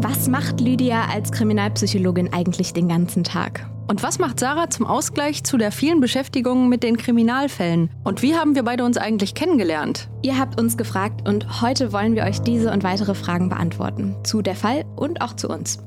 Was macht Lydia als Kriminalpsychologin eigentlich den ganzen Tag? Und was macht Sarah zum Ausgleich zu der vielen Beschäftigung mit den Kriminalfällen? Und wie haben wir beide uns eigentlich kennengelernt? Ihr habt uns gefragt und heute wollen wir euch diese und weitere Fragen beantworten. Zu der Fall und auch zu uns.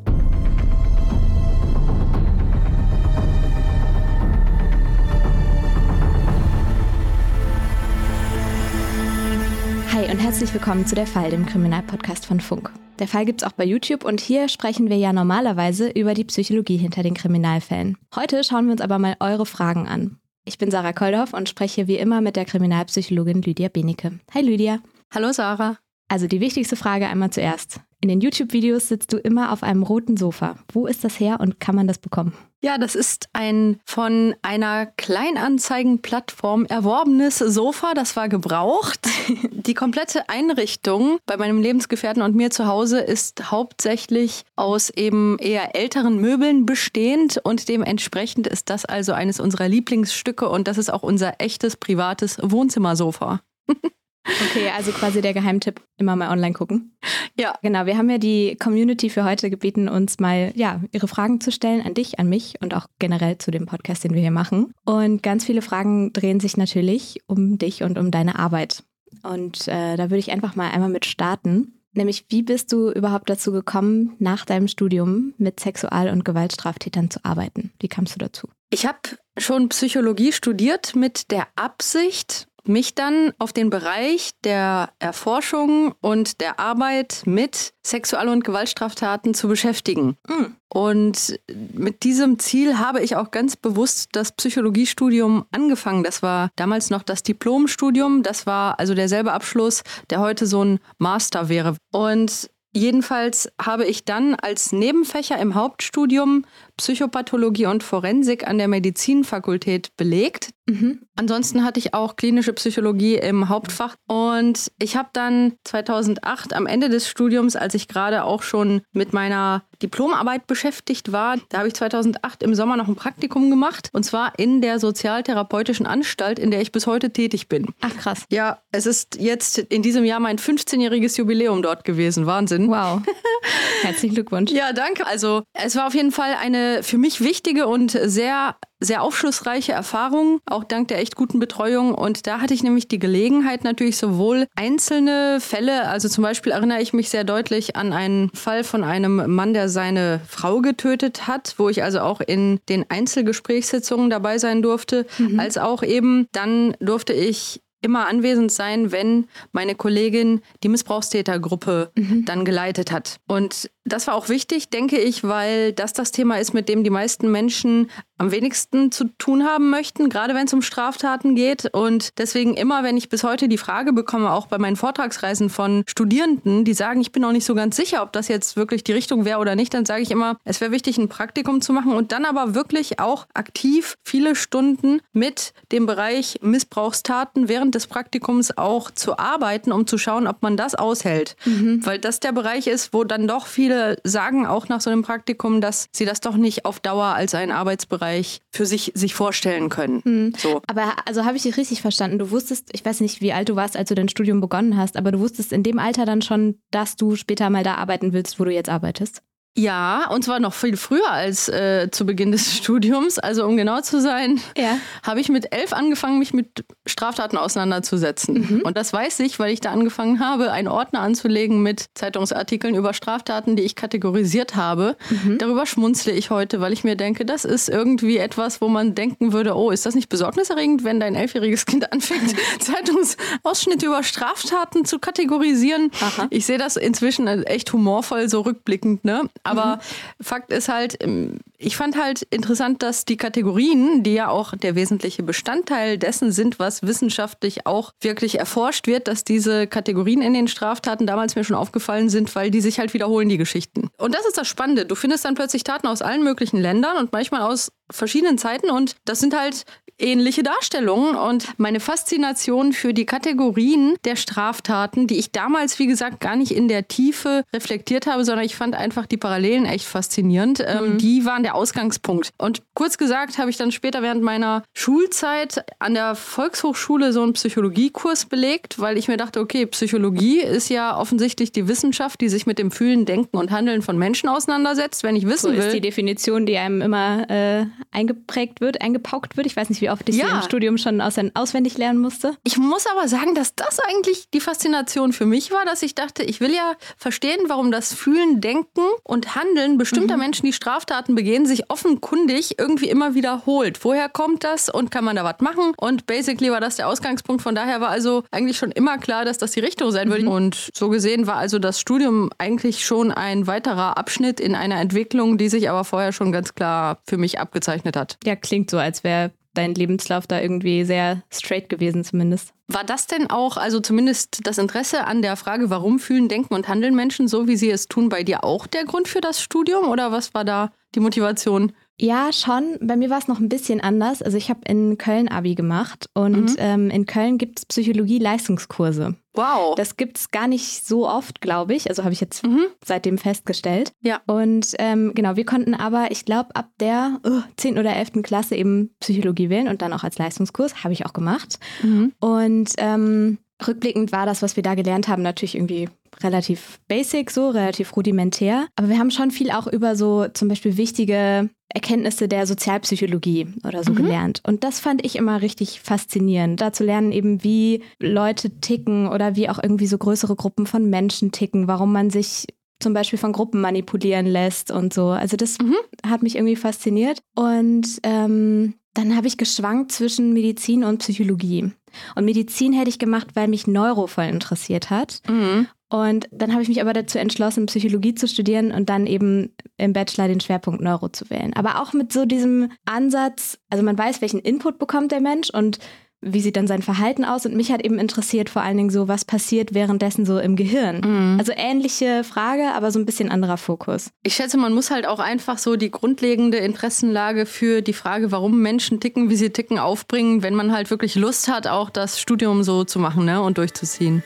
Hi und herzlich willkommen zu Der Fall, dem Kriminalpodcast von Funk. Der Fall gibt's auch bei YouTube und hier sprechen wir ja normalerweise über die Psychologie hinter den Kriminalfällen. Heute schauen wir uns aber mal eure Fragen an. Ich bin Sarah Koldhoff und spreche wie immer mit der Kriminalpsychologin Lydia Benecke. Hi Lydia. Hallo Sarah. Also die wichtigste Frage einmal zuerst. In den YouTube-Videos sitzt du immer auf einem roten Sofa. Wo ist das her und kann man das bekommen? Ja, das ist ein von einer Kleinanzeigenplattform erworbenes Sofa. Das war gebraucht. Die komplette Einrichtung bei meinem Lebensgefährten und mir zu Hause ist hauptsächlich aus eben eher älteren Möbeln bestehend und dementsprechend ist das also eines unserer Lieblingsstücke und das ist auch unser echtes privates Wohnzimmersofa. Okay, also quasi der Geheimtipp, immer mal online gucken. Ja. Genau, wir haben ja die Community für heute gebeten, uns mal ja, ihre Fragen zu stellen an dich, an mich und auch generell zu dem Podcast, den wir hier machen. Und ganz viele Fragen drehen sich natürlich um dich und um deine Arbeit. Und äh, da würde ich einfach mal einmal mit starten. Nämlich, wie bist du überhaupt dazu gekommen, nach deinem Studium mit Sexual- und Gewaltstraftätern zu arbeiten? Wie kamst du dazu? Ich habe schon Psychologie studiert mit der Absicht, mich dann auf den Bereich der Erforschung und der Arbeit mit Sexual- und Gewaltstraftaten zu beschäftigen. Mhm. Und mit diesem Ziel habe ich auch ganz bewusst das Psychologiestudium angefangen. Das war damals noch das Diplomstudium. Das war also derselbe Abschluss, der heute so ein Master wäre. Und Jedenfalls habe ich dann als Nebenfächer im Hauptstudium Psychopathologie und Forensik an der Medizinfakultät belegt. Mhm. Ansonsten hatte ich auch klinische Psychologie im Hauptfach und ich habe dann 2008 am Ende des Studiums, als ich gerade auch schon mit meiner Diplomarbeit beschäftigt war, da habe ich 2008 im Sommer noch ein Praktikum gemacht und zwar in der sozialtherapeutischen Anstalt, in der ich bis heute tätig bin. Ach krass. Ja, es ist jetzt in diesem Jahr mein 15-jähriges Jubiläum dort gewesen. Wahnsinn. Wow. Herzlichen Glückwunsch. Ja, danke. Also es war auf jeden Fall eine für mich wichtige und sehr sehr aufschlussreiche Erfahrung, auch dank der echt guten Betreuung. Und da hatte ich nämlich die Gelegenheit, natürlich sowohl einzelne Fälle, also zum Beispiel erinnere ich mich sehr deutlich an einen Fall von einem Mann, der seine Frau getötet hat, wo ich also auch in den Einzelgesprächssitzungen dabei sein durfte, mhm. als auch eben dann durfte ich immer anwesend sein, wenn meine Kollegin die Missbrauchstätergruppe mhm. dann geleitet hat. Und das war auch wichtig, denke ich, weil das das Thema ist, mit dem die meisten Menschen am wenigsten zu tun haben möchten, gerade wenn es um Straftaten geht. Und deswegen immer, wenn ich bis heute die Frage bekomme, auch bei meinen Vortragsreisen von Studierenden, die sagen, ich bin noch nicht so ganz sicher, ob das jetzt wirklich die Richtung wäre oder nicht, dann sage ich immer, es wäre wichtig, ein Praktikum zu machen und dann aber wirklich auch aktiv viele Stunden mit dem Bereich Missbrauchstaten während des Praktikums auch zu arbeiten, um zu schauen, ob man das aushält. Mhm. Weil das der Bereich ist, wo dann doch viele sagen auch nach so einem Praktikum, dass sie das doch nicht auf Dauer als einen Arbeitsbereich für sich, sich vorstellen können. Hm. So. Aber also habe ich dich richtig verstanden? Du wusstest, ich weiß nicht, wie alt du warst, als du dein Studium begonnen hast, aber du wusstest in dem Alter dann schon, dass du später mal da arbeiten willst, wo du jetzt arbeitest? Ja, und zwar noch viel früher als äh, zu Beginn des Studiums. Also um genau zu sein, ja. habe ich mit elf angefangen, mich mit Straftaten auseinanderzusetzen. Mhm. Und das weiß ich, weil ich da angefangen habe, einen Ordner anzulegen mit Zeitungsartikeln über Straftaten, die ich kategorisiert habe. Mhm. Darüber schmunzle ich heute, weil ich mir denke, das ist irgendwie etwas, wo man denken würde, oh, ist das nicht besorgniserregend, wenn dein elfjähriges Kind anfängt, Zeitungsausschnitte über Straftaten zu kategorisieren? Aha. Ich sehe das inzwischen echt humorvoll, so rückblickend, ne? Aber mhm. Fakt ist halt, ähm, ich fand halt interessant, dass die Kategorien, die ja auch der wesentliche Bestandteil dessen sind, was wissenschaftlich auch wirklich erforscht wird, dass diese Kategorien in den Straftaten damals mir schon aufgefallen sind, weil die sich halt wiederholen, die Geschichten. Und das ist das Spannende. Du findest dann plötzlich Taten aus allen möglichen Ländern und manchmal aus verschiedenen Zeiten und das sind halt ähnliche Darstellungen und meine Faszination für die Kategorien der Straftaten, die ich damals, wie gesagt, gar nicht in der Tiefe reflektiert habe, sondern ich fand einfach die Parallelen echt faszinierend. Ähm, mhm. die waren der Ausgangspunkt. Und kurz gesagt habe ich dann später während meiner Schulzeit an der Volkshochschule so einen Psychologiekurs belegt, weil ich mir dachte, okay, Psychologie ist ja offensichtlich die Wissenschaft, die sich mit dem Fühlen, Denken und Handeln von Menschen auseinandersetzt. Wenn ich wissen so will. ist die Definition, die einem immer äh, eingeprägt wird, eingepaukt wird. Ich weiß nicht, wie oft ich ja. sie im Studium schon aus auswendig lernen musste. Ich muss aber sagen, dass das eigentlich die Faszination für mich war, dass ich dachte, ich will ja verstehen, warum das Fühlen, Denken und Handeln bestimmter mhm. Menschen, die Straftaten begehen, sich offenkundig irgendwie immer wiederholt. Woher kommt das und kann man da was machen? Und basically war das der Ausgangspunkt. Von daher war also eigentlich schon immer klar, dass das die Richtung sein würde. Mhm. Und so gesehen war also das Studium eigentlich schon ein weiterer Abschnitt in einer Entwicklung, die sich aber vorher schon ganz klar für mich abgezeichnet hat. Ja, klingt so, als wäre dein Lebenslauf da irgendwie sehr straight gewesen zumindest. War das denn auch, also zumindest das Interesse an der Frage, warum fühlen, denken und handeln Menschen so, wie sie es tun, bei dir auch der Grund für das Studium oder was war da die Motivation? Ja, schon. Bei mir war es noch ein bisschen anders. Also ich habe in Köln Abi gemacht und mhm. ähm, in Köln gibt es Psychologie-Leistungskurse. Wow. Das gibt es gar nicht so oft, glaube ich. Also habe ich jetzt mhm. seitdem festgestellt. Ja. Und ähm, genau, wir konnten aber, ich glaube, ab der uh, 10. oder 11. Klasse eben Psychologie wählen und dann auch als Leistungskurs. Habe ich auch gemacht. Mhm. Und ähm, rückblickend war das, was wir da gelernt haben, natürlich irgendwie relativ basic, so relativ rudimentär. Aber wir haben schon viel auch über so zum Beispiel wichtige Erkenntnisse der Sozialpsychologie oder so mhm. gelernt. Und das fand ich immer richtig faszinierend, da zu lernen eben, wie Leute ticken oder wie auch irgendwie so größere Gruppen von Menschen ticken, warum man sich zum Beispiel von Gruppen manipulieren lässt und so. Also das mhm. hat mich irgendwie fasziniert. Und ähm, dann habe ich geschwankt zwischen Medizin und Psychologie. Und Medizin hätte ich gemacht, weil mich Neuro voll interessiert hat. Mhm. Und dann habe ich mich aber dazu entschlossen, Psychologie zu studieren und dann eben im Bachelor den Schwerpunkt Neuro zu wählen. Aber auch mit so diesem Ansatz, also man weiß, welchen Input bekommt der Mensch und wie sieht dann sein Verhalten aus? Und mich hat eben interessiert vor allen Dingen so, was passiert währenddessen so im Gehirn. Mhm. Also ähnliche Frage, aber so ein bisschen anderer Fokus. Ich schätze, man muss halt auch einfach so die grundlegende Interessenlage für die Frage, warum Menschen ticken, wie sie ticken, aufbringen, wenn man halt wirklich Lust hat, auch das Studium so zu machen ne, und durchzuziehen.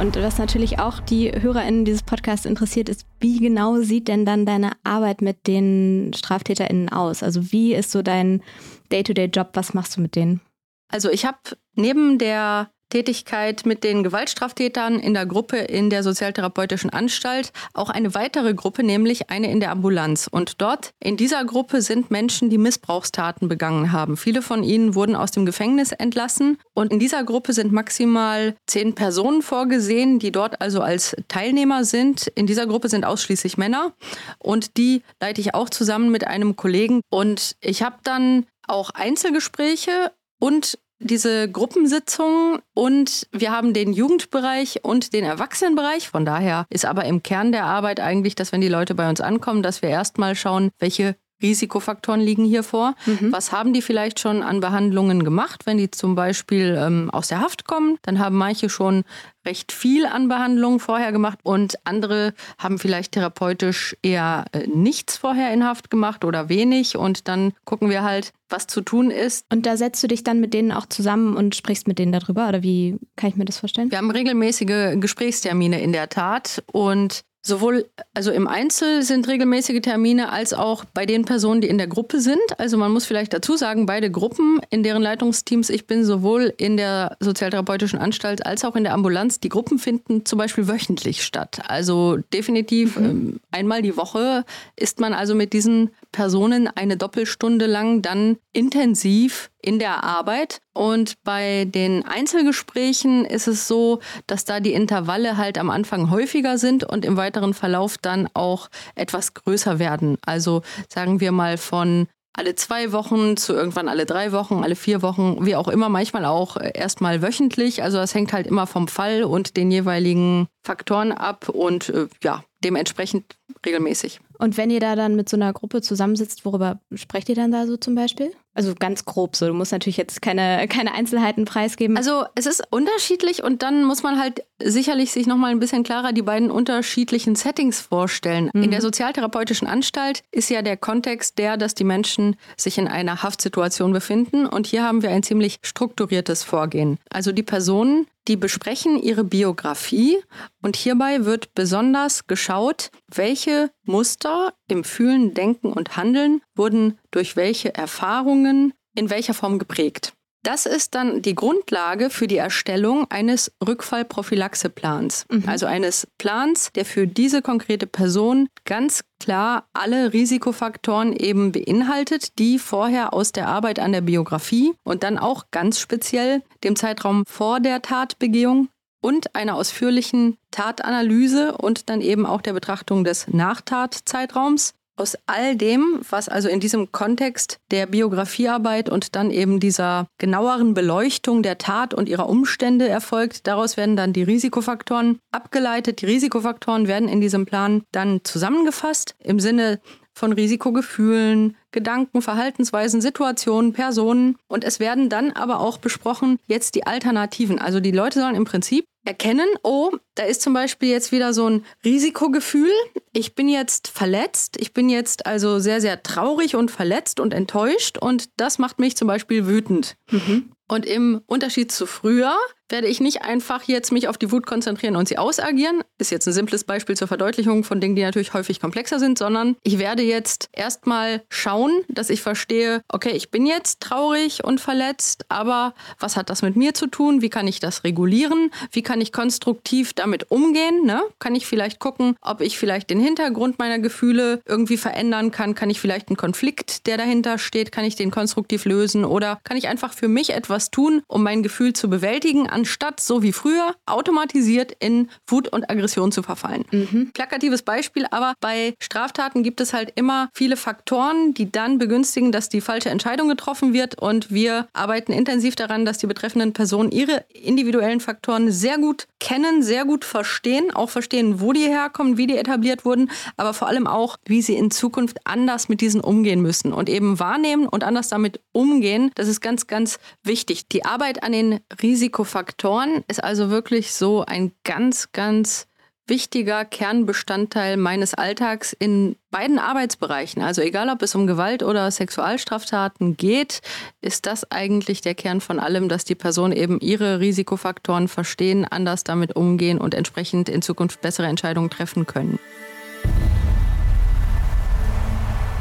Und was natürlich auch die HörerInnen dieses Podcasts interessiert, ist, wie genau sieht denn dann deine Arbeit mit den StraftäterInnen aus? Also wie ist so dein Day-to-Day-Job? Was machst du mit denen? Also ich habe neben der Tätigkeit mit den Gewaltstraftätern in der Gruppe in der Sozialtherapeutischen Anstalt auch eine weitere Gruppe, nämlich eine in der Ambulanz. Und dort in dieser Gruppe sind Menschen, die Missbrauchstaten begangen haben. Viele von ihnen wurden aus dem Gefängnis entlassen. Und in dieser Gruppe sind maximal zehn Personen vorgesehen, die dort also als Teilnehmer sind. In dieser Gruppe sind ausschließlich Männer. Und die leite ich auch zusammen mit einem Kollegen. Und ich habe dann auch Einzelgespräche und diese Gruppensitzungen und wir haben den Jugendbereich und den Erwachsenenbereich. Von daher ist aber im Kern der Arbeit eigentlich, dass wenn die Leute bei uns ankommen, dass wir erstmal schauen, welche Risikofaktoren liegen hier vor. Mhm. Was haben die vielleicht schon an Behandlungen gemacht? Wenn die zum Beispiel ähm, aus der Haft kommen, dann haben manche schon recht viel an Behandlungen vorher gemacht und andere haben vielleicht therapeutisch eher äh, nichts vorher in Haft gemacht oder wenig und dann gucken wir halt, was zu tun ist. Und da setzt du dich dann mit denen auch zusammen und sprichst mit denen darüber oder wie kann ich mir das vorstellen? Wir haben regelmäßige Gesprächstermine in der Tat und Sowohl also im Einzel sind regelmäßige Termine als auch bei den Personen, die in der Gruppe sind. Also man muss vielleicht dazu sagen, beide Gruppen, in deren Leitungsteams ich bin, sowohl in der sozialtherapeutischen Anstalt als auch in der Ambulanz, die Gruppen finden zum Beispiel wöchentlich statt. Also definitiv mhm. ähm, einmal die Woche ist man also mit diesen Personen eine Doppelstunde lang dann intensiv in der Arbeit. Und bei den Einzelgesprächen ist es so, dass da die Intervalle halt am Anfang häufiger sind und im weiteren Verlauf dann auch etwas größer werden. Also sagen wir mal von alle zwei Wochen zu irgendwann alle drei Wochen, alle vier Wochen, wie auch immer, manchmal auch erstmal wöchentlich. Also das hängt halt immer vom Fall und den jeweiligen Faktoren ab und äh, ja, dementsprechend regelmäßig. Und wenn ihr da dann mit so einer Gruppe zusammensitzt, worüber sprecht ihr dann da so zum Beispiel? Also ganz grob so. Du musst natürlich jetzt keine, keine Einzelheiten preisgeben. Also es ist unterschiedlich und dann muss man halt sicherlich sich nochmal ein bisschen klarer die beiden unterschiedlichen Settings vorstellen. Mhm. In der sozialtherapeutischen Anstalt ist ja der Kontext der, dass die Menschen sich in einer Haftsituation befinden und hier haben wir ein ziemlich strukturiertes Vorgehen. Also die Personen, die besprechen ihre Biografie und hierbei wird besonders geschaut, welche Muster im Fühlen, Denken und Handeln wurden durch welche Erfahrungen in welcher Form geprägt. Das ist dann die Grundlage für die Erstellung eines Rückfallprophylaxeplans. Mhm. Also eines Plans, der für diese konkrete Person ganz klar alle Risikofaktoren eben beinhaltet, die vorher aus der Arbeit an der Biografie und dann auch ganz speziell dem Zeitraum vor der Tatbegehung und einer ausführlichen Tatanalyse und dann eben auch der Betrachtung des Nachtatzeitraums aus all dem, was also in diesem Kontext der Biografiearbeit und dann eben dieser genaueren Beleuchtung der Tat und ihrer Umstände erfolgt, daraus werden dann die Risikofaktoren abgeleitet. Die Risikofaktoren werden in diesem Plan dann zusammengefasst im Sinne von Risikogefühlen, Gedanken, Verhaltensweisen, Situationen, Personen. Und es werden dann aber auch besprochen jetzt die Alternativen. Also die Leute sollen im Prinzip erkennen, oh, da ist zum Beispiel jetzt wieder so ein Risikogefühl. Ich bin jetzt verletzt. Ich bin jetzt also sehr, sehr traurig und verletzt und enttäuscht. Und das macht mich zum Beispiel wütend. Mhm. Und im Unterschied zu früher werde ich nicht einfach jetzt mich auf die Wut konzentrieren und sie ausagieren. Ist jetzt ein simples Beispiel zur Verdeutlichung von Dingen, die natürlich häufig komplexer sind, sondern ich werde jetzt erstmal schauen, dass ich verstehe, okay, ich bin jetzt traurig und verletzt, aber was hat das mit mir zu tun? Wie kann ich das regulieren? Wie kann ich konstruktiv damit umgehen? Ne? Kann ich vielleicht gucken, ob ich vielleicht den Hintergrund meiner Gefühle irgendwie verändern kann? Kann ich vielleicht einen Konflikt, der dahinter steht, kann ich den konstruktiv lösen? Oder kann ich einfach für mich etwas tun, um mein Gefühl zu bewältigen, anstatt so wie früher automatisiert in Wut und Aggression zu verfallen. Mhm. Plakatives Beispiel, aber bei Straftaten gibt es halt immer viele Faktoren, die dann begünstigen, dass die falsche Entscheidung getroffen wird und wir arbeiten intensiv daran, dass die betreffenden Personen ihre individuellen Faktoren sehr gut kennen, sehr gut verstehen, auch verstehen, wo die herkommen, wie die etabliert wurden, aber vor allem auch, wie sie in Zukunft anders mit diesen umgehen müssen und eben wahrnehmen und anders damit umgehen. Das ist ganz, ganz wichtig. Die Arbeit an den Risikofaktoren Faktoren ist also wirklich so ein ganz, ganz wichtiger Kernbestandteil meines Alltags in beiden Arbeitsbereichen. Also egal, ob es um Gewalt oder Sexualstraftaten geht, ist das eigentlich der Kern von allem, dass die Person eben ihre Risikofaktoren verstehen, anders damit umgehen und entsprechend in Zukunft bessere Entscheidungen treffen können.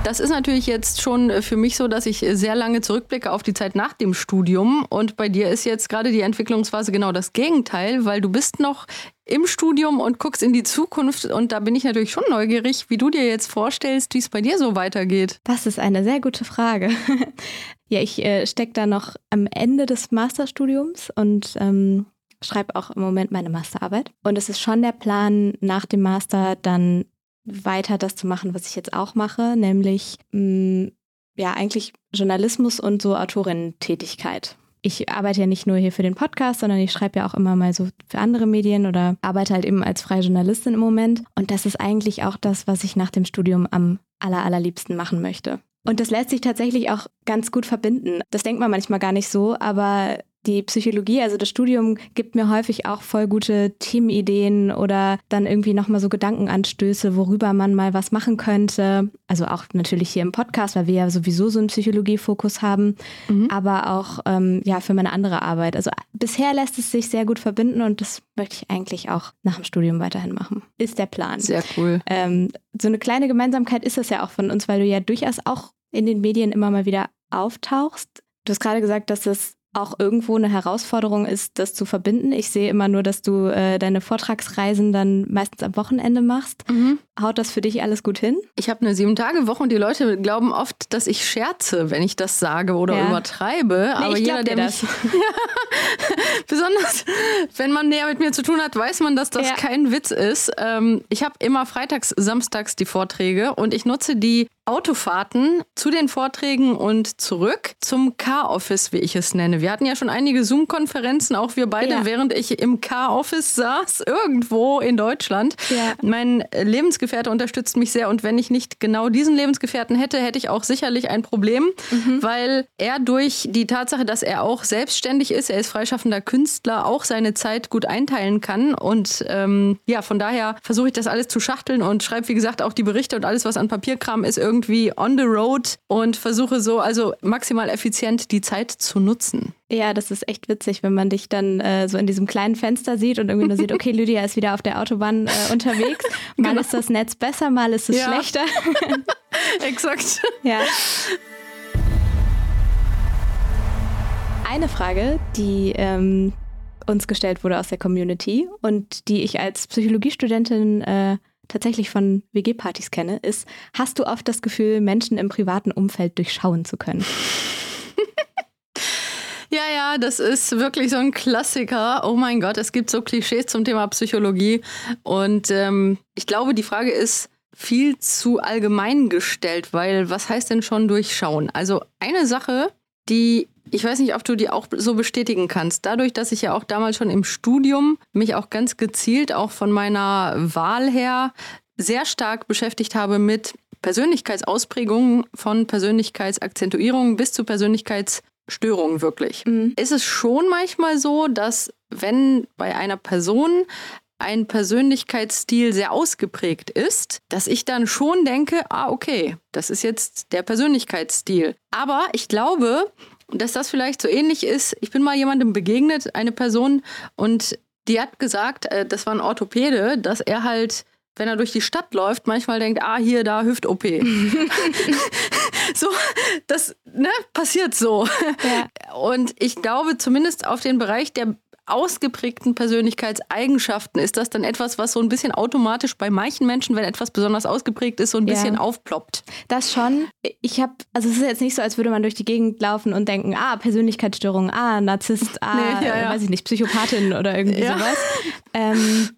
Das ist natürlich jetzt schon für mich so, dass ich sehr lange zurückblicke auf die Zeit nach dem Studium. Und bei dir ist jetzt gerade die Entwicklungsphase genau das Gegenteil, weil du bist noch im Studium und guckst in die Zukunft. Und da bin ich natürlich schon neugierig, wie du dir jetzt vorstellst, wie es bei dir so weitergeht. Das ist eine sehr gute Frage. ja, ich äh, stecke da noch am Ende des Masterstudiums und ähm, schreibe auch im Moment meine Masterarbeit. Und es ist schon der Plan, nach dem Master dann weiter das zu machen, was ich jetzt auch mache, nämlich mh, mm, ja eigentlich Journalismus und so Autorinnen-Tätigkeit. Ich arbeite ja nicht nur hier für den Podcast, sondern ich schreibe ja auch immer mal so für andere Medien oder arbeite halt eben als freie Journalistin im Moment. Und das ist eigentlich auch das, was ich nach dem Studium am aller, allerliebsten machen möchte. Und das lässt sich tatsächlich auch ganz gut verbinden. Das denkt man manchmal gar nicht so, aber die Psychologie, also das Studium, gibt mir häufig auch voll gute Teamideen oder dann irgendwie nochmal so Gedankenanstöße, worüber man mal was machen könnte. Also auch natürlich hier im Podcast, weil wir ja sowieso so einen Psychologiefokus haben, mhm. aber auch ähm, ja für meine andere Arbeit. Also bisher lässt es sich sehr gut verbinden und das möchte ich eigentlich auch nach dem Studium weiterhin machen. Ist der Plan. Sehr cool. Ähm, so eine kleine Gemeinsamkeit ist das ja auch von uns, weil du ja durchaus auch in den Medien immer mal wieder auftauchst. Du hast gerade gesagt, dass es auch irgendwo eine Herausforderung ist, das zu verbinden. Ich sehe immer nur, dass du äh, deine Vortragsreisen dann meistens am Wochenende machst. Mhm. Haut das für dich alles gut hin? Ich habe eine sieben-Tage-Woche und die Leute glauben oft, dass ich scherze, wenn ich das sage oder ja. übertreibe. Nee, Aber jeder, der mich. besonders, wenn man näher mit mir zu tun hat, weiß man, dass das ja. kein Witz ist. Ähm, ich habe immer freitags, samstags die Vorträge und ich nutze die Autofahrten zu den Vorträgen und zurück zum Car-Office, wie ich es nenne. Wir hatten ja schon einige Zoom-Konferenzen, auch wir beide, ja. während ich im Car-Office saß, irgendwo in Deutschland. Ja. Mein Lebensgefährte unterstützt mich sehr und wenn ich nicht genau diesen Lebensgefährten hätte, hätte ich auch sicherlich ein Problem, mhm. weil er durch die Tatsache, dass er auch selbstständig ist, er ist freischaffender Künstler, auch seine Zeit gut einteilen kann und ähm, ja, von daher versuche ich das alles zu schachteln und schreibe, wie gesagt, auch die Berichte und alles, was an Papierkram ist, irgendwie irgendwie on the road und versuche so also maximal effizient die Zeit zu nutzen. Ja, das ist echt witzig, wenn man dich dann äh, so in diesem kleinen Fenster sieht und irgendwie nur sieht, okay, Lydia ist wieder auf der Autobahn äh, unterwegs. Mal genau. ist das Netz besser, mal ist es ja. schlechter. Exakt. Ja. Eine Frage, die ähm, uns gestellt wurde aus der Community und die ich als Psychologiestudentin äh, tatsächlich von WG-Partys kenne, ist, hast du oft das Gefühl, Menschen im privaten Umfeld durchschauen zu können? Ja, ja, das ist wirklich so ein Klassiker. Oh mein Gott, es gibt so Klischees zum Thema Psychologie. Und ähm, ich glaube, die Frage ist viel zu allgemein gestellt, weil was heißt denn schon durchschauen? Also eine Sache, die ich weiß nicht, ob du die auch so bestätigen kannst. Dadurch, dass ich ja auch damals schon im Studium mich auch ganz gezielt auch von meiner Wahl her sehr stark beschäftigt habe mit Persönlichkeitsausprägungen von Persönlichkeitsakzentuierungen bis zu Persönlichkeitsstörungen wirklich. Mhm. Ist es schon manchmal so, dass wenn bei einer Person ein Persönlichkeitsstil sehr ausgeprägt ist, dass ich dann schon denke, ah, okay, das ist jetzt der Persönlichkeitsstil. Aber ich glaube, dass das vielleicht so ähnlich ist. Ich bin mal jemandem begegnet, eine Person, und die hat gesagt, äh, das war ein Orthopäde, dass er halt wenn er durch die Stadt läuft, manchmal denkt, ah, hier, da, Hüft-OP. so, das ne, passiert so. Ja. Und ich glaube, zumindest auf den Bereich der ausgeprägten Persönlichkeitseigenschaften ist das dann etwas, was so ein bisschen automatisch bei manchen Menschen, wenn etwas besonders ausgeprägt ist, so ein bisschen ja. aufploppt. Das schon. Ich habe, also es ist jetzt nicht so, als würde man durch die Gegend laufen und denken, ah, Persönlichkeitsstörung, ah, Narzisst, ah, nee, ja, ja. weiß ich nicht, Psychopathin oder irgendwie sowas. Ähm,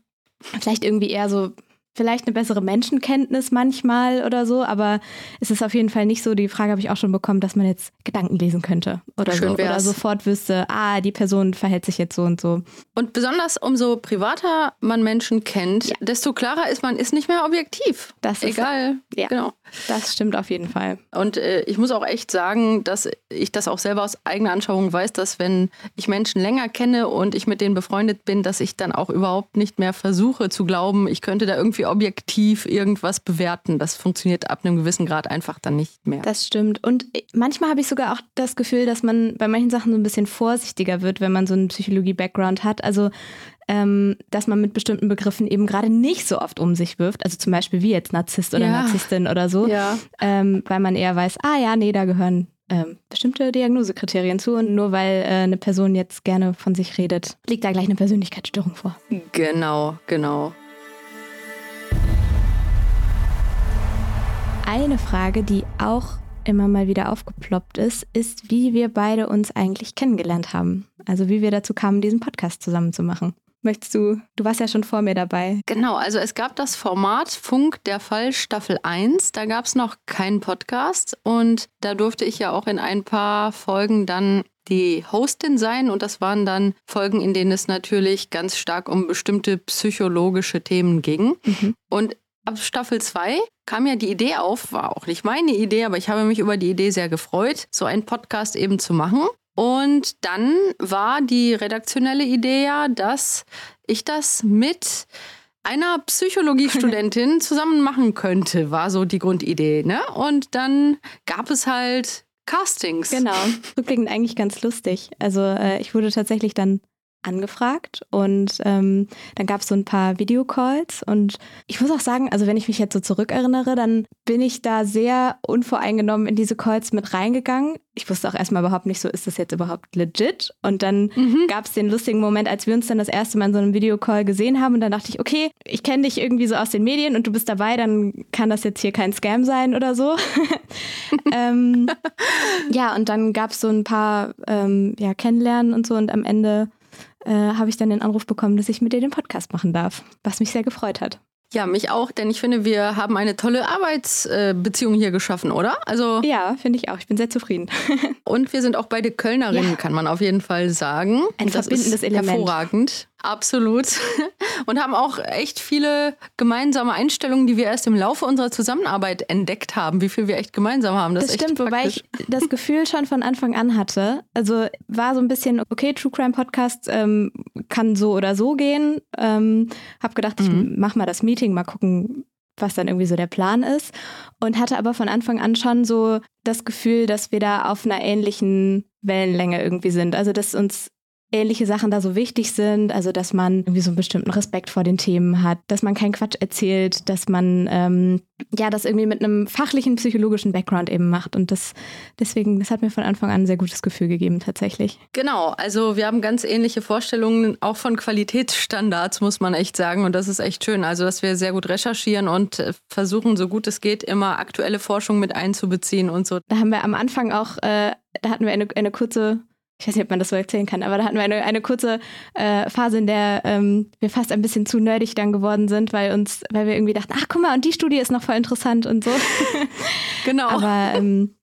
vielleicht irgendwie eher so vielleicht eine bessere Menschenkenntnis manchmal oder so, aber es ist auf jeden Fall nicht so, die Frage habe ich auch schon bekommen, dass man jetzt Gedanken lesen könnte oder Schön so. Wär's. Oder sofort wüsste, ah, die Person verhält sich jetzt so und so. Und besonders umso privater man Menschen kennt, ja. desto klarer ist man ist nicht mehr objektiv. Das ist egal. Ja, genau. Das stimmt auf jeden Fall. Und äh, ich muss auch echt sagen, dass ich das auch selber aus eigener Anschauung weiß, dass wenn ich Menschen länger kenne und ich mit denen befreundet bin, dass ich dann auch überhaupt nicht mehr versuche zu glauben, ich könnte da irgendwie objektiv irgendwas bewerten. Das funktioniert ab einem gewissen Grad einfach dann nicht mehr. Das stimmt. Und manchmal habe ich sogar auch das Gefühl, dass man bei manchen Sachen so ein bisschen vorsichtiger wird, wenn man so einen Psychologie-Background hat. Also ähm, dass man mit bestimmten Begriffen eben gerade nicht so oft um sich wirft. Also zum Beispiel wie jetzt Narzisst oder ja. Narzisstin oder so. Ja. Ähm, weil man eher weiß, ah ja, nee, da gehören ähm, bestimmte Diagnosekriterien zu und nur weil äh, eine Person jetzt gerne von sich redet, liegt da gleich eine Persönlichkeitsstörung vor. Genau, genau. Eine Frage, die auch immer mal wieder aufgeploppt ist, ist, wie wir beide uns eigentlich kennengelernt haben. Also wie wir dazu kamen, diesen Podcast zusammen zu machen. Möchtest du, du warst ja schon vor mir dabei. Genau, also es gab das Format Funk der Fall Staffel 1, da gab es noch keinen Podcast und da durfte ich ja auch in ein paar Folgen dann die Hostin sein und das waren dann Folgen, in denen es natürlich ganz stark um bestimmte psychologische Themen ging. Mhm. Und ab Staffel 2 kam ja die Idee auf, war auch nicht meine Idee, aber ich habe mich über die Idee sehr gefreut, so einen Podcast eben zu machen. Und dann war die redaktionelle Idee ja, dass ich das mit einer Psychologiestudentin zusammen machen könnte, war so die Grundidee. Ne? Und dann gab es halt Castings. Genau, rückblickend eigentlich ganz lustig. Also äh, ich wurde tatsächlich dann angefragt und ähm, dann gab es so ein paar Videocalls und ich muss auch sagen, also wenn ich mich jetzt so zurückerinnere, dann bin ich da sehr unvoreingenommen in diese Calls mit reingegangen. Ich wusste auch erstmal überhaupt nicht so, ist das jetzt überhaupt legit? Und dann mhm. gab es den lustigen Moment, als wir uns dann das erste Mal in so einem Videocall gesehen haben und dann dachte ich, okay, ich kenne dich irgendwie so aus den Medien und du bist dabei, dann kann das jetzt hier kein Scam sein oder so. ähm, ja, und dann gab es so ein paar ähm, ja, Kennenlernen und so und am Ende äh, habe ich dann den Anruf bekommen, dass ich mit dir den Podcast machen darf, was mich sehr gefreut hat. Ja, mich auch, denn ich finde, wir haben eine tolle Arbeitsbeziehung hier geschaffen, oder? Also ja, finde ich auch. Ich bin sehr zufrieden. und wir sind auch beide Kölnerinnen, ja. kann man auf jeden Fall sagen. Ein das verbindendes Element. Hervorragend. Absolut. Und haben auch echt viele gemeinsame Einstellungen, die wir erst im Laufe unserer Zusammenarbeit entdeckt haben, wie viel wir echt gemeinsam haben. Das, das stimmt, wobei ich das Gefühl schon von Anfang an hatte. Also war so ein bisschen, okay, True Crime Podcast ähm, kann so oder so gehen. Ähm, hab gedacht, mhm. ich mach mal das Meeting, mal gucken, was dann irgendwie so der Plan ist. Und hatte aber von Anfang an schon so das Gefühl, dass wir da auf einer ähnlichen Wellenlänge irgendwie sind. Also, dass uns ähnliche Sachen da so wichtig sind. Also, dass man irgendwie so einen bestimmten Respekt vor den Themen hat, dass man keinen Quatsch erzählt, dass man ähm, ja das irgendwie mit einem fachlichen, psychologischen Background eben macht. Und das deswegen, das hat mir von Anfang an ein sehr gutes Gefühl gegeben, tatsächlich. Genau, also wir haben ganz ähnliche Vorstellungen, auch von Qualitätsstandards, muss man echt sagen. Und das ist echt schön. Also, dass wir sehr gut recherchieren und äh, versuchen, so gut es geht, immer aktuelle Forschung mit einzubeziehen und so. Da haben wir am Anfang auch, äh, da hatten wir eine, eine kurze ich weiß nicht, ob man das so erzählen kann, aber da hatten wir eine, eine kurze äh, Phase, in der ähm, wir fast ein bisschen zu nerdig dann geworden sind, weil uns, weil wir irgendwie dachten, ach guck mal, und die Studie ist noch voll interessant und so. genau. aber ähm,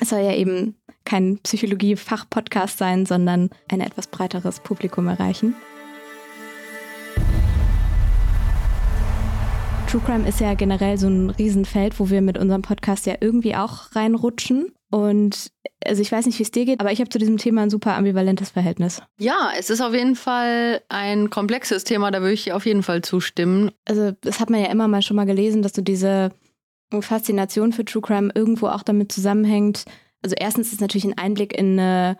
es soll ja eben kein Psychologie-Fach-Podcast sein, sondern ein etwas breiteres Publikum erreichen. True Crime ist ja generell so ein Riesenfeld, wo wir mit unserem Podcast ja irgendwie auch reinrutschen. Und also ich weiß nicht, wie es dir geht, aber ich habe zu diesem Thema ein super ambivalentes Verhältnis. Ja, es ist auf jeden Fall ein komplexes Thema, da würde ich auf jeden Fall zustimmen. Also das hat man ja immer mal schon mal gelesen, dass du diese Faszination für True Crime irgendwo auch damit zusammenhängt. Also erstens ist es natürlich ein Einblick in eine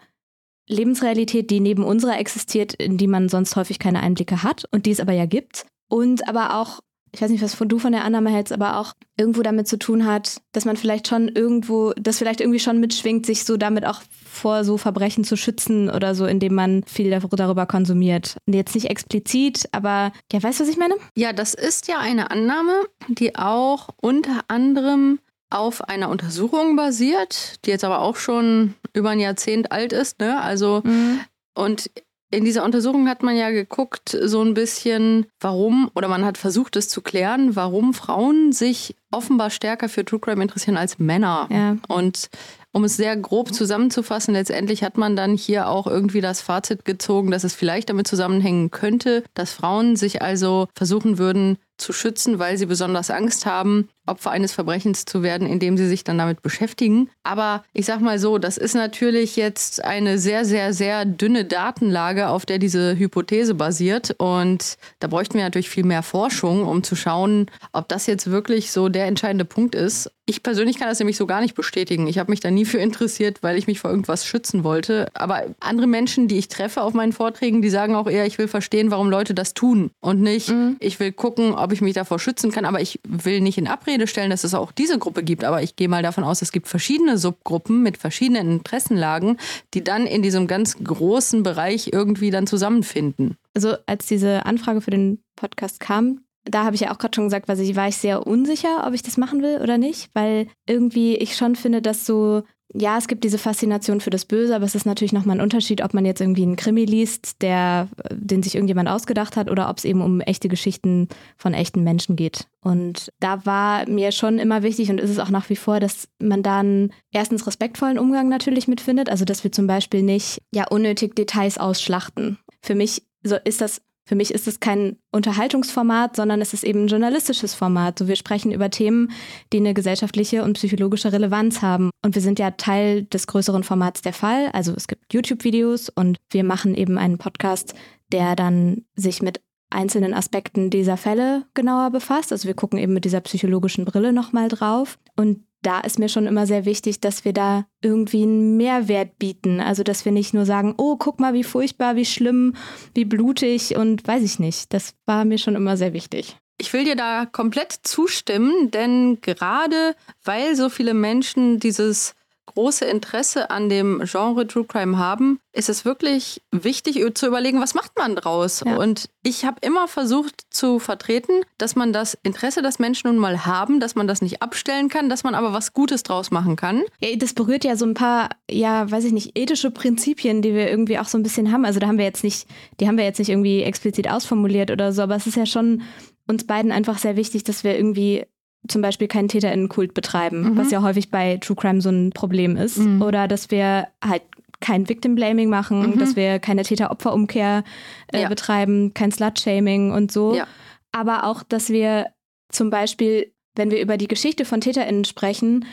Lebensrealität, die neben unserer existiert, in die man sonst häufig keine Einblicke hat und die es aber ja gibt. Und aber auch ich weiß nicht, was du von der Annahme hältst, aber auch irgendwo damit zu tun hat, dass man vielleicht schon irgendwo, das vielleicht irgendwie schon mitschwingt, sich so damit auch vor so Verbrechen zu schützen oder so, indem man viel darüber konsumiert. Jetzt nicht explizit, aber ja, weißt du, was ich meine? Ja, das ist ja eine Annahme, die auch unter anderem auf einer Untersuchung basiert, die jetzt aber auch schon über ein Jahrzehnt alt ist. Ne? Also mhm. und in dieser Untersuchung hat man ja geguckt, so ein bisschen, warum, oder man hat versucht, es zu klären, warum Frauen sich offenbar stärker für True Crime interessieren als Männer. Ja. Und um es sehr grob zusammenzufassen, letztendlich hat man dann hier auch irgendwie das Fazit gezogen, dass es vielleicht damit zusammenhängen könnte, dass Frauen sich also versuchen würden zu schützen, weil sie besonders Angst haben, Opfer eines Verbrechens zu werden, indem sie sich dann damit beschäftigen. Aber ich sag mal so, das ist natürlich jetzt eine sehr, sehr, sehr dünne Datenlage, auf der diese Hypothese basiert. Und da bräuchten wir natürlich viel mehr Forschung, um zu schauen, ob das jetzt wirklich so der entscheidende Punkt ist. Ich persönlich kann das nämlich so gar nicht bestätigen. Ich habe mich da nie für interessiert, weil ich mich vor irgendwas schützen wollte. Aber andere Menschen, die ich treffe auf meinen Vorträgen, die sagen auch eher, ich will verstehen, warum Leute das tun und nicht, mhm. ich will gucken, ob ich mich davor schützen kann. Aber ich will nicht in Abrede stellen, dass es auch diese Gruppe gibt. Aber ich gehe mal davon aus, es gibt verschiedene Subgruppen mit verschiedenen Interessenlagen, die dann in diesem ganz großen Bereich irgendwie dann zusammenfinden. Also als diese Anfrage für den Podcast kam, da habe ich ja auch gerade schon gesagt, weil ich war ich sehr unsicher, ob ich das machen will oder nicht, weil irgendwie ich schon finde, dass so ja, es gibt diese Faszination für das Böse, aber es ist natürlich nochmal ein Unterschied, ob man jetzt irgendwie einen Krimi liest, der, den sich irgendjemand ausgedacht hat, oder ob es eben um echte Geschichten von echten Menschen geht. Und da war mir schon immer wichtig und ist es auch nach wie vor, dass man dann erstens respektvollen Umgang natürlich mitfindet, also dass wir zum Beispiel nicht ja unnötig Details ausschlachten. Für mich so ist das für mich ist es kein Unterhaltungsformat, sondern es ist eben ein journalistisches Format. So wir sprechen über Themen, die eine gesellschaftliche und psychologische Relevanz haben. Und wir sind ja Teil des größeren Formats der Fall. Also es gibt YouTube-Videos und wir machen eben einen Podcast, der dann sich mit einzelnen Aspekten dieser Fälle genauer befasst. Also wir gucken eben mit dieser psychologischen Brille nochmal drauf. Und da ist mir schon immer sehr wichtig, dass wir da irgendwie einen Mehrwert bieten. Also, dass wir nicht nur sagen, oh, guck mal, wie furchtbar, wie schlimm, wie blutig und weiß ich nicht. Das war mir schon immer sehr wichtig. Ich will dir da komplett zustimmen, denn gerade weil so viele Menschen dieses große Interesse an dem Genre True Crime haben, ist es wirklich wichtig zu überlegen, was macht man draus. Ja. Und ich habe immer versucht zu vertreten, dass man das Interesse, das Menschen nun mal haben, dass man das nicht abstellen kann, dass man aber was Gutes draus machen kann. Ja, das berührt ja so ein paar, ja, weiß ich nicht, ethische Prinzipien, die wir irgendwie auch so ein bisschen haben. Also da haben wir jetzt nicht, die haben wir jetzt nicht irgendwie explizit ausformuliert oder so, aber es ist ja schon uns beiden einfach sehr wichtig, dass wir irgendwie zum Beispiel keinen TäterInnenkult betreiben, mhm. was ja häufig bei True Crime so ein Problem ist. Mhm. Oder dass wir halt kein Victim Blaming machen, mhm. dass wir keine Täter-Opfer-Umkehr äh, ja. betreiben, kein Slut-Shaming und so. Ja. Aber auch, dass wir zum Beispiel, wenn wir über die Geschichte von TäterInnen sprechen,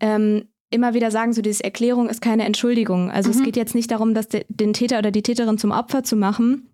ähm, immer wieder sagen, so diese Erklärung ist keine Entschuldigung. Also mhm. es geht jetzt nicht darum, dass de, den Täter oder die Täterin zum Opfer zu machen,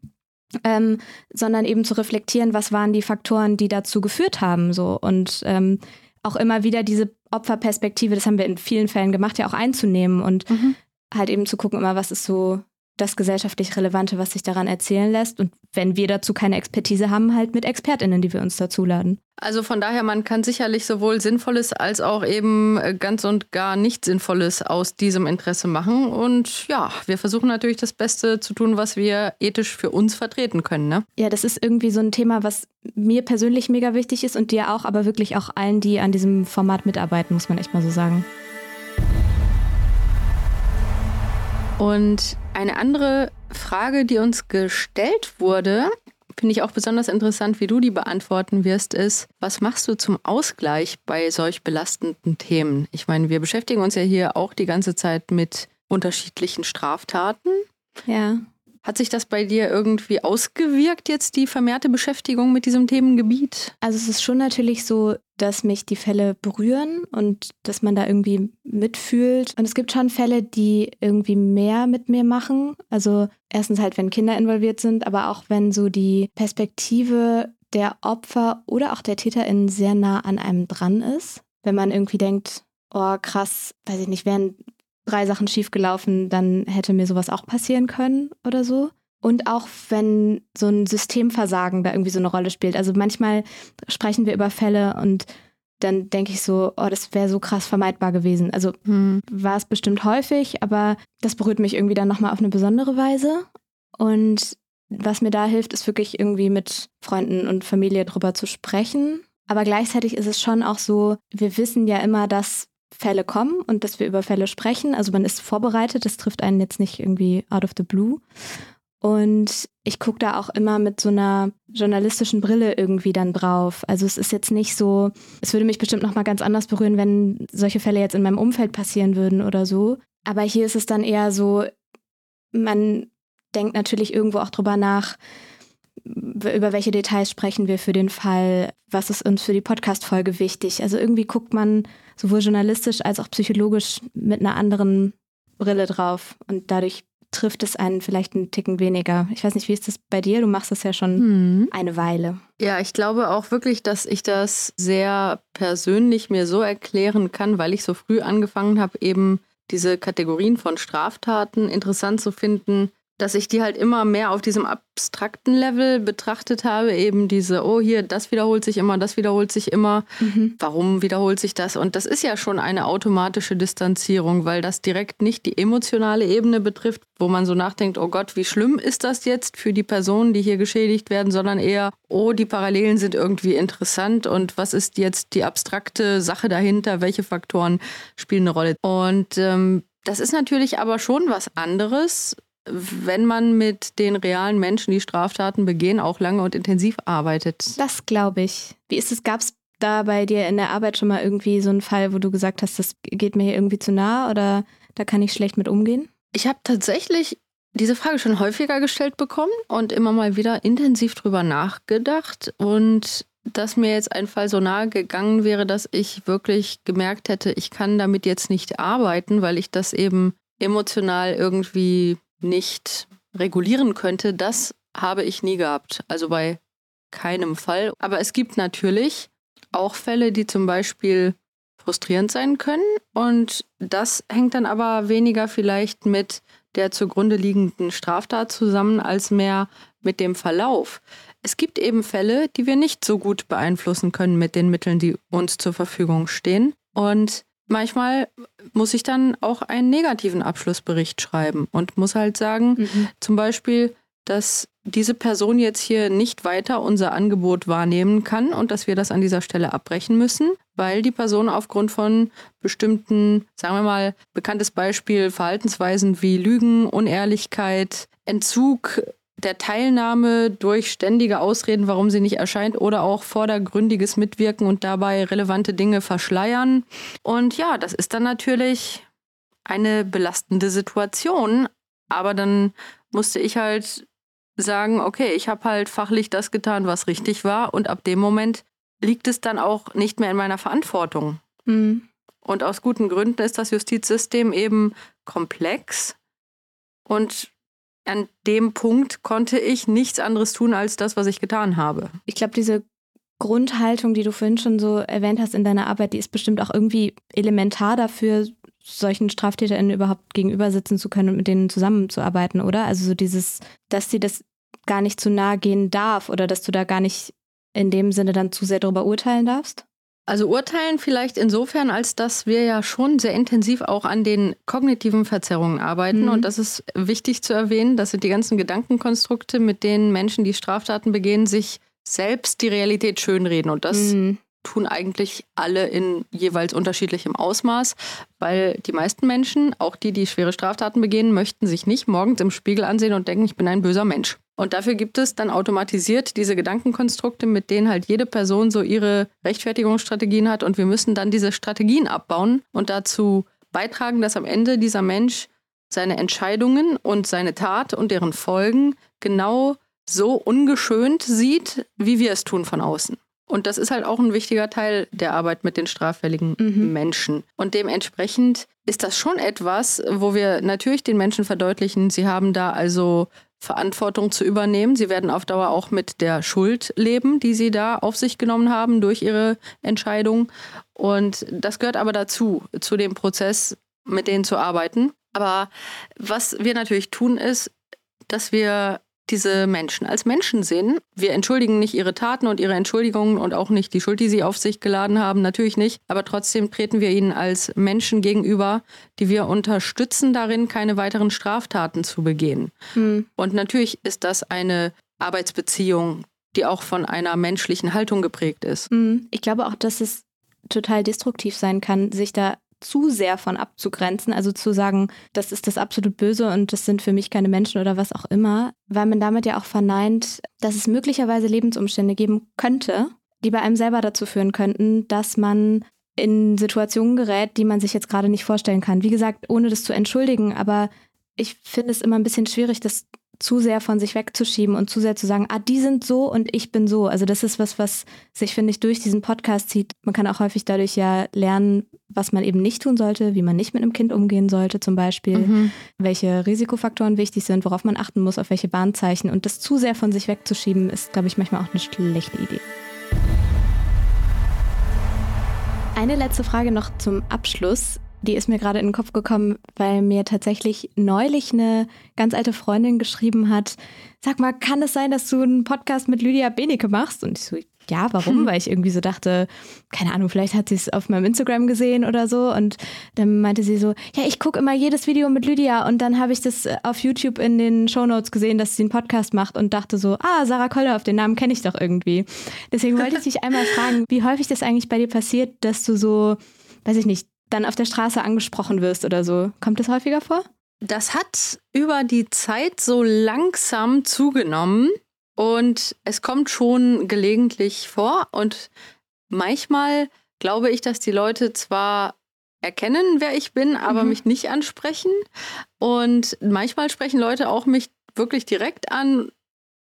ähm, sondern eben zu reflektieren, was waren die Faktoren, die dazu geführt haben. So. Und ähm, auch immer wieder diese Opferperspektive, das haben wir in vielen Fällen gemacht, ja auch einzunehmen und mhm. halt eben zu gucken, immer, was ist so das gesellschaftlich Relevante, was sich daran erzählen lässt. Und wenn wir dazu keine Expertise haben, halt mit ExpertInnen, die wir uns dazu laden. Also von daher, man kann sicherlich sowohl Sinnvolles als auch eben äh, ganz und gar nicht Sinnvolles aus diesem Interesse machen. Und ja, wir versuchen natürlich das Beste zu tun, was wir ethisch für uns vertreten können. Ne? Ja, das ist irgendwie so ein Thema, was mir persönlich mega wichtig ist und dir auch, aber wirklich auch allen, die an diesem Format mitarbeiten, muss man echt mal so sagen. Und eine andere Frage, die uns gestellt wurde, finde ich auch besonders interessant, wie du die beantworten wirst, ist, was machst du zum Ausgleich bei solch belastenden Themen? Ich meine, wir beschäftigen uns ja hier auch die ganze Zeit mit unterschiedlichen Straftaten. Ja. Hat sich das bei dir irgendwie ausgewirkt, jetzt die vermehrte Beschäftigung mit diesem Themengebiet? Also es ist schon natürlich so, dass mich die Fälle berühren und dass man da irgendwie mitfühlt. Und es gibt schon Fälle, die irgendwie mehr mit mir machen. Also erstens halt, wenn Kinder involviert sind, aber auch wenn so die Perspektive der Opfer oder auch der TäterInnen sehr nah an einem dran ist. Wenn man irgendwie denkt, oh krass, weiß ich nicht, wären drei Sachen schiefgelaufen, dann hätte mir sowas auch passieren können oder so. Und auch wenn so ein Systemversagen da irgendwie so eine Rolle spielt. Also manchmal sprechen wir über Fälle und dann denke ich so, oh, das wäre so krass vermeidbar gewesen. Also hm. war es bestimmt häufig, aber das berührt mich irgendwie dann nochmal auf eine besondere Weise. Und was mir da hilft, ist wirklich irgendwie mit Freunden und Familie drüber zu sprechen. Aber gleichzeitig ist es schon auch so, wir wissen ja immer, dass Fälle kommen und dass wir über Fälle sprechen. Also man ist vorbereitet, das trifft einen jetzt nicht irgendwie out of the blue. Und ich gucke da auch immer mit so einer journalistischen Brille irgendwie dann drauf. Also es ist jetzt nicht so, es würde mich bestimmt nochmal ganz anders berühren, wenn solche Fälle jetzt in meinem Umfeld passieren würden oder so. Aber hier ist es dann eher so, man denkt natürlich irgendwo auch drüber nach, über welche Details sprechen wir für den Fall, was ist uns für die Podcast-Folge wichtig. Also irgendwie guckt man sowohl journalistisch als auch psychologisch mit einer anderen Brille drauf und dadurch trifft es einen vielleicht einen Ticken weniger. Ich weiß nicht, wie ist das bei dir? Du machst das ja schon hm. eine Weile. Ja, ich glaube auch wirklich, dass ich das sehr persönlich mir so erklären kann, weil ich so früh angefangen habe, eben diese Kategorien von Straftaten interessant zu finden, dass ich die halt immer mehr auf diesem abstrakten Level betrachtet habe. Eben diese, oh hier, das wiederholt sich immer, das wiederholt sich immer. Mhm. Warum wiederholt sich das? Und das ist ja schon eine automatische Distanzierung, weil das direkt nicht die emotionale Ebene betrifft, wo man so nachdenkt, oh Gott, wie schlimm ist das jetzt für die Personen, die hier geschädigt werden, sondern eher, oh, die Parallelen sind irgendwie interessant und was ist jetzt die abstrakte Sache dahinter? Welche Faktoren spielen eine Rolle? Und ähm, das ist natürlich aber schon was anderes, wenn man mit den realen Menschen, die Straftaten begehen, auch lange und intensiv arbeitet. Das glaube ich. Wie ist es? Gab es da bei dir in der Arbeit schon mal irgendwie so einen Fall, wo du gesagt hast, das geht mir hier irgendwie zu nah oder da kann ich schlecht mit umgehen? Ich habe tatsächlich diese Frage schon häufiger gestellt bekommen und immer mal wieder intensiv drüber nachgedacht und dass mir jetzt ein Fall so nahe gegangen wäre, dass ich wirklich gemerkt hätte, ich kann damit jetzt nicht arbeiten, weil ich das eben emotional irgendwie nicht regulieren könnte, das habe ich nie gehabt. Also bei keinem Fall. Aber es gibt natürlich auch Fälle, die zum Beispiel frustrierend sein können. Und das hängt dann aber weniger vielleicht mit der zugrunde liegenden Straftat zusammen, als mehr mit dem Verlauf. Es gibt eben Fälle, die wir nicht so gut beeinflussen können mit den Mitteln, die uns zur Verfügung stehen. Und manchmal muss ich dann auch einen negativen Abschlussbericht schreiben und muss halt sagen, mhm. zum Beispiel, dass diese Person jetzt hier nicht weiter unser Angebot wahrnehmen kann und dass wir das an dieser Stelle abbrechen müssen, weil die Person aufgrund von bestimmten, sagen wir mal, bekanntes Beispiel, Verhaltensweisen wie Lügen, Unehrlichkeit, Entzug der Teilnahme durch ständige Ausreden, warum sie nicht erscheint, oder auch vordergründiges Mitwirken und dabei relevante Dinge verschleiern. Und ja, das ist dann natürlich eine belastende Situation. Aber dann musste ich halt sagen, okay, ich habe halt fachlich das getan, was richtig war. Und ab dem Moment liegt es dann auch nicht mehr in meiner Verantwortung. Mhm. Und aus guten Gründen ist das Justizsystem eben komplex. Und an dem Punkt konnte ich nichts anderes tun als das, was ich getan habe. Ich glaube, diese Grundhaltung, die du vorhin schon so erwähnt hast in deiner Arbeit, die ist bestimmt auch irgendwie elementar dafür, solchen StraftäterInnen überhaupt gegenüber sitzen zu können und mit denen zusammenzuarbeiten, oder? Also so dieses, dass sie das gar nicht zu nahe gehen darf oder dass du da gar nicht in dem Sinne dann zu sehr darüber urteilen darfst? Also urteilen vielleicht insofern, als dass wir ja schon sehr intensiv auch an den kognitiven Verzerrungen arbeiten. Mhm. Und das ist wichtig zu erwähnen. Das sind die ganzen Gedankenkonstrukte, mit denen Menschen, die Straftaten begehen, sich selbst die Realität schönreden. Und das mhm. tun eigentlich alle in jeweils unterschiedlichem Ausmaß, weil die meisten Menschen, auch die, die schwere Straftaten begehen, möchten sich nicht morgens im Spiegel ansehen und denken, ich bin ein böser Mensch. Und dafür gibt es dann automatisiert diese Gedankenkonstrukte, mit denen halt jede Person so ihre Rechtfertigungsstrategien hat. Und wir müssen dann diese Strategien abbauen und dazu beitragen, dass am Ende dieser Mensch seine Entscheidungen und seine Tat und deren Folgen genau so ungeschönt sieht, wie wir es tun von außen. Und das ist halt auch ein wichtiger Teil der Arbeit mit den straffälligen mhm. Menschen. Und dementsprechend ist das schon etwas, wo wir natürlich den Menschen verdeutlichen, sie haben da also Verantwortung zu übernehmen. Sie werden auf Dauer auch mit der Schuld leben, die sie da auf sich genommen haben durch ihre Entscheidung. Und das gehört aber dazu, zu dem Prozess, mit denen zu arbeiten. Aber was wir natürlich tun, ist, dass wir diese Menschen als Menschen sehen. Wir entschuldigen nicht ihre Taten und ihre Entschuldigungen und auch nicht die Schuld, die sie auf sich geladen haben, natürlich nicht. Aber trotzdem treten wir ihnen als Menschen gegenüber, die wir unterstützen darin, keine weiteren Straftaten zu begehen. Mhm. Und natürlich ist das eine Arbeitsbeziehung, die auch von einer menschlichen Haltung geprägt ist. Mhm. Ich glaube auch, dass es total destruktiv sein kann, sich da zu sehr von abzugrenzen, also zu sagen, das ist das absolut Böse und das sind für mich keine Menschen oder was auch immer, weil man damit ja auch verneint, dass es möglicherweise Lebensumstände geben könnte, die bei einem selber dazu führen könnten, dass man in Situationen gerät, die man sich jetzt gerade nicht vorstellen kann. Wie gesagt, ohne das zu entschuldigen, aber ich finde es immer ein bisschen schwierig, das zu sehr von sich wegzuschieben und zu sehr zu sagen, ah, die sind so und ich bin so. Also das ist was, was sich, finde ich, durch diesen Podcast zieht. Man kann auch häufig dadurch ja lernen, was man eben nicht tun sollte, wie man nicht mit einem Kind umgehen sollte zum Beispiel, mhm. welche Risikofaktoren wichtig sind, worauf man achten muss, auf welche Warnzeichen. Und das zu sehr von sich wegzuschieben, ist, glaube ich, manchmal auch eine schlechte Idee. Eine letzte Frage noch zum Abschluss die ist mir gerade in den Kopf gekommen, weil mir tatsächlich neulich eine ganz alte Freundin geschrieben hat, sag mal, kann es sein, dass du einen Podcast mit Lydia Benecke machst? Und ich so, ja, warum? Hm. Weil ich irgendwie so dachte, keine Ahnung, vielleicht hat sie es auf meinem Instagram gesehen oder so. Und dann meinte sie so, ja, ich gucke immer jedes Video mit Lydia und dann habe ich das auf YouTube in den Shownotes gesehen, dass sie einen Podcast macht und dachte so, ah, Sarah Koller, auf den Namen kenne ich doch irgendwie. Deswegen wollte ich dich einmal fragen, wie häufig das eigentlich bei dir passiert, dass du so, weiß ich nicht, dann auf der Straße angesprochen wirst oder so. Kommt das häufiger vor? Das hat über die Zeit so langsam zugenommen und es kommt schon gelegentlich vor und manchmal glaube ich, dass die Leute zwar erkennen, wer ich bin, aber mhm. mich nicht ansprechen und manchmal sprechen Leute auch mich wirklich direkt an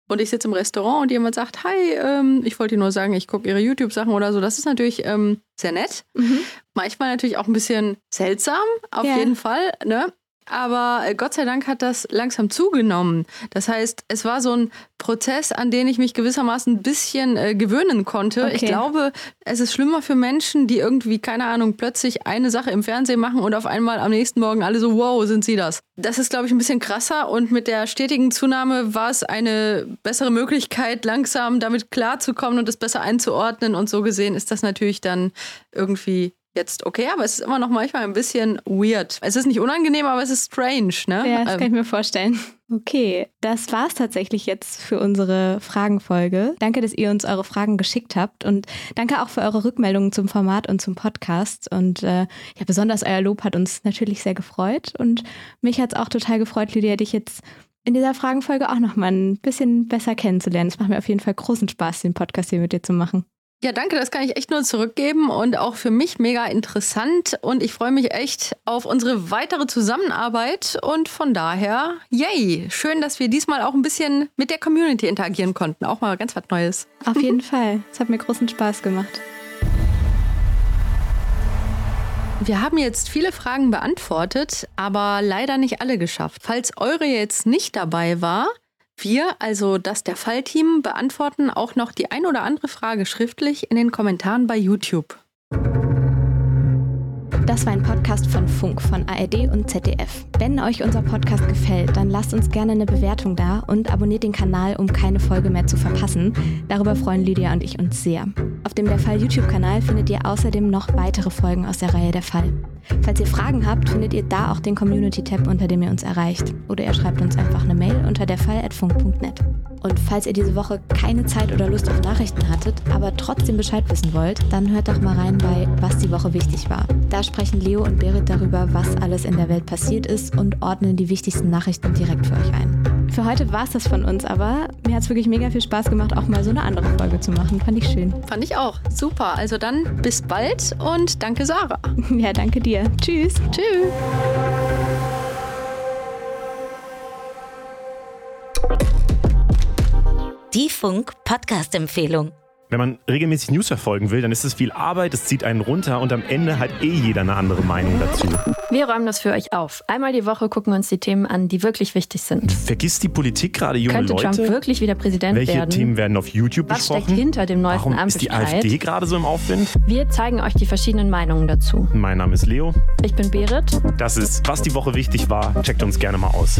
und ich sitze im Restaurant und jemand sagt, hi, ähm, ich wollte dir nur sagen, ich gucke ihre YouTube-Sachen oder so. Das ist natürlich ähm, sehr nett. Mhm. Manchmal natürlich auch ein bisschen seltsam, auf ja. jeden Fall. Ne? Aber äh, Gott sei Dank hat das langsam zugenommen. Das heißt, es war so ein Prozess, an den ich mich gewissermaßen ein bisschen äh, gewöhnen konnte. Okay. Ich glaube, es ist schlimmer für Menschen, die irgendwie, keine Ahnung, plötzlich eine Sache im Fernsehen machen und auf einmal am nächsten Morgen alle so, wow, sind sie das. Das ist, glaube ich, ein bisschen krasser und mit der stetigen Zunahme war es eine bessere Möglichkeit, langsam damit klarzukommen und es besser einzuordnen. Und so gesehen ist das natürlich dann irgendwie jetzt okay, aber es ist immer noch manchmal ein bisschen weird. Es ist nicht unangenehm, aber es ist strange, ne? Ja, das ähm. kann ich mir vorstellen. Okay, das war's tatsächlich jetzt für unsere Fragenfolge. Danke, dass ihr uns eure Fragen geschickt habt und danke auch für eure Rückmeldungen zum Format und zum Podcast. Und äh, ja, besonders euer Lob hat uns natürlich sehr gefreut und mich hat's auch total gefreut, Lydia, dich jetzt in dieser Fragenfolge auch noch mal ein bisschen besser kennenzulernen. Es macht mir auf jeden Fall großen Spaß, den Podcast hier mit dir zu machen. Ja, danke, das kann ich echt nur zurückgeben und auch für mich mega interessant und ich freue mich echt auf unsere weitere Zusammenarbeit und von daher, yay, schön, dass wir diesmal auch ein bisschen mit der Community interagieren konnten, auch mal ganz was Neues. Auf jeden Fall, es hat mir großen Spaß gemacht. Wir haben jetzt viele Fragen beantwortet, aber leider nicht alle geschafft. Falls eure jetzt nicht dabei war, wir, also das der Fallteam, beantworten auch noch die ein oder andere Frage schriftlich in den Kommentaren bei YouTube. Das war ein Podcast von Funk, von ARD und ZDF. Wenn euch unser Podcast gefällt, dann lasst uns gerne eine Bewertung da und abonniert den Kanal, um keine Folge mehr zu verpassen. Darüber freuen Lydia und ich uns sehr. Auf dem Der Fall YouTube-Kanal findet ihr außerdem noch weitere Folgen aus der Reihe Der Fall. Falls ihr Fragen habt, findet ihr da auch den Community-Tab, unter dem ihr uns erreicht. Oder ihr schreibt uns einfach eine Mail unter derfall.funk.net. Und falls ihr diese Woche keine Zeit oder Lust auf Nachrichten hattet, aber trotzdem Bescheid wissen wollt, dann hört doch mal rein bei Was die Woche wichtig war. Da sprechen Leo und Berit darüber, was alles in der Welt passiert ist und ordnen die wichtigsten Nachrichten direkt für euch ein. Für heute war es das von uns, aber mir hat es wirklich mega viel Spaß gemacht, auch mal so eine andere Folge zu machen. Fand ich schön. Fand ich auch. Super. Also dann bis bald und danke Sarah. Ja, danke dir. Tschüss. Tschüss. Die Funk Podcast Empfehlung. Wenn man regelmäßig News verfolgen will, dann ist es viel Arbeit, es zieht einen runter und am Ende hat eh jeder eine andere Meinung dazu. Wir räumen das für euch auf. Einmal die Woche gucken wir uns die Themen an, die wirklich wichtig sind. Vergisst die Politik gerade junge Könnte Leute? Trump wirklich wieder Präsident Welche werden? Themen werden auf YouTube Was besprochen? steckt hinter dem neuesten Warum ist die? AfD gerade so im Aufwind? Wir zeigen euch die verschiedenen Meinungen dazu. Mein Name ist Leo. Ich bin Berit. Das ist, was die Woche wichtig war. Checkt uns gerne mal aus.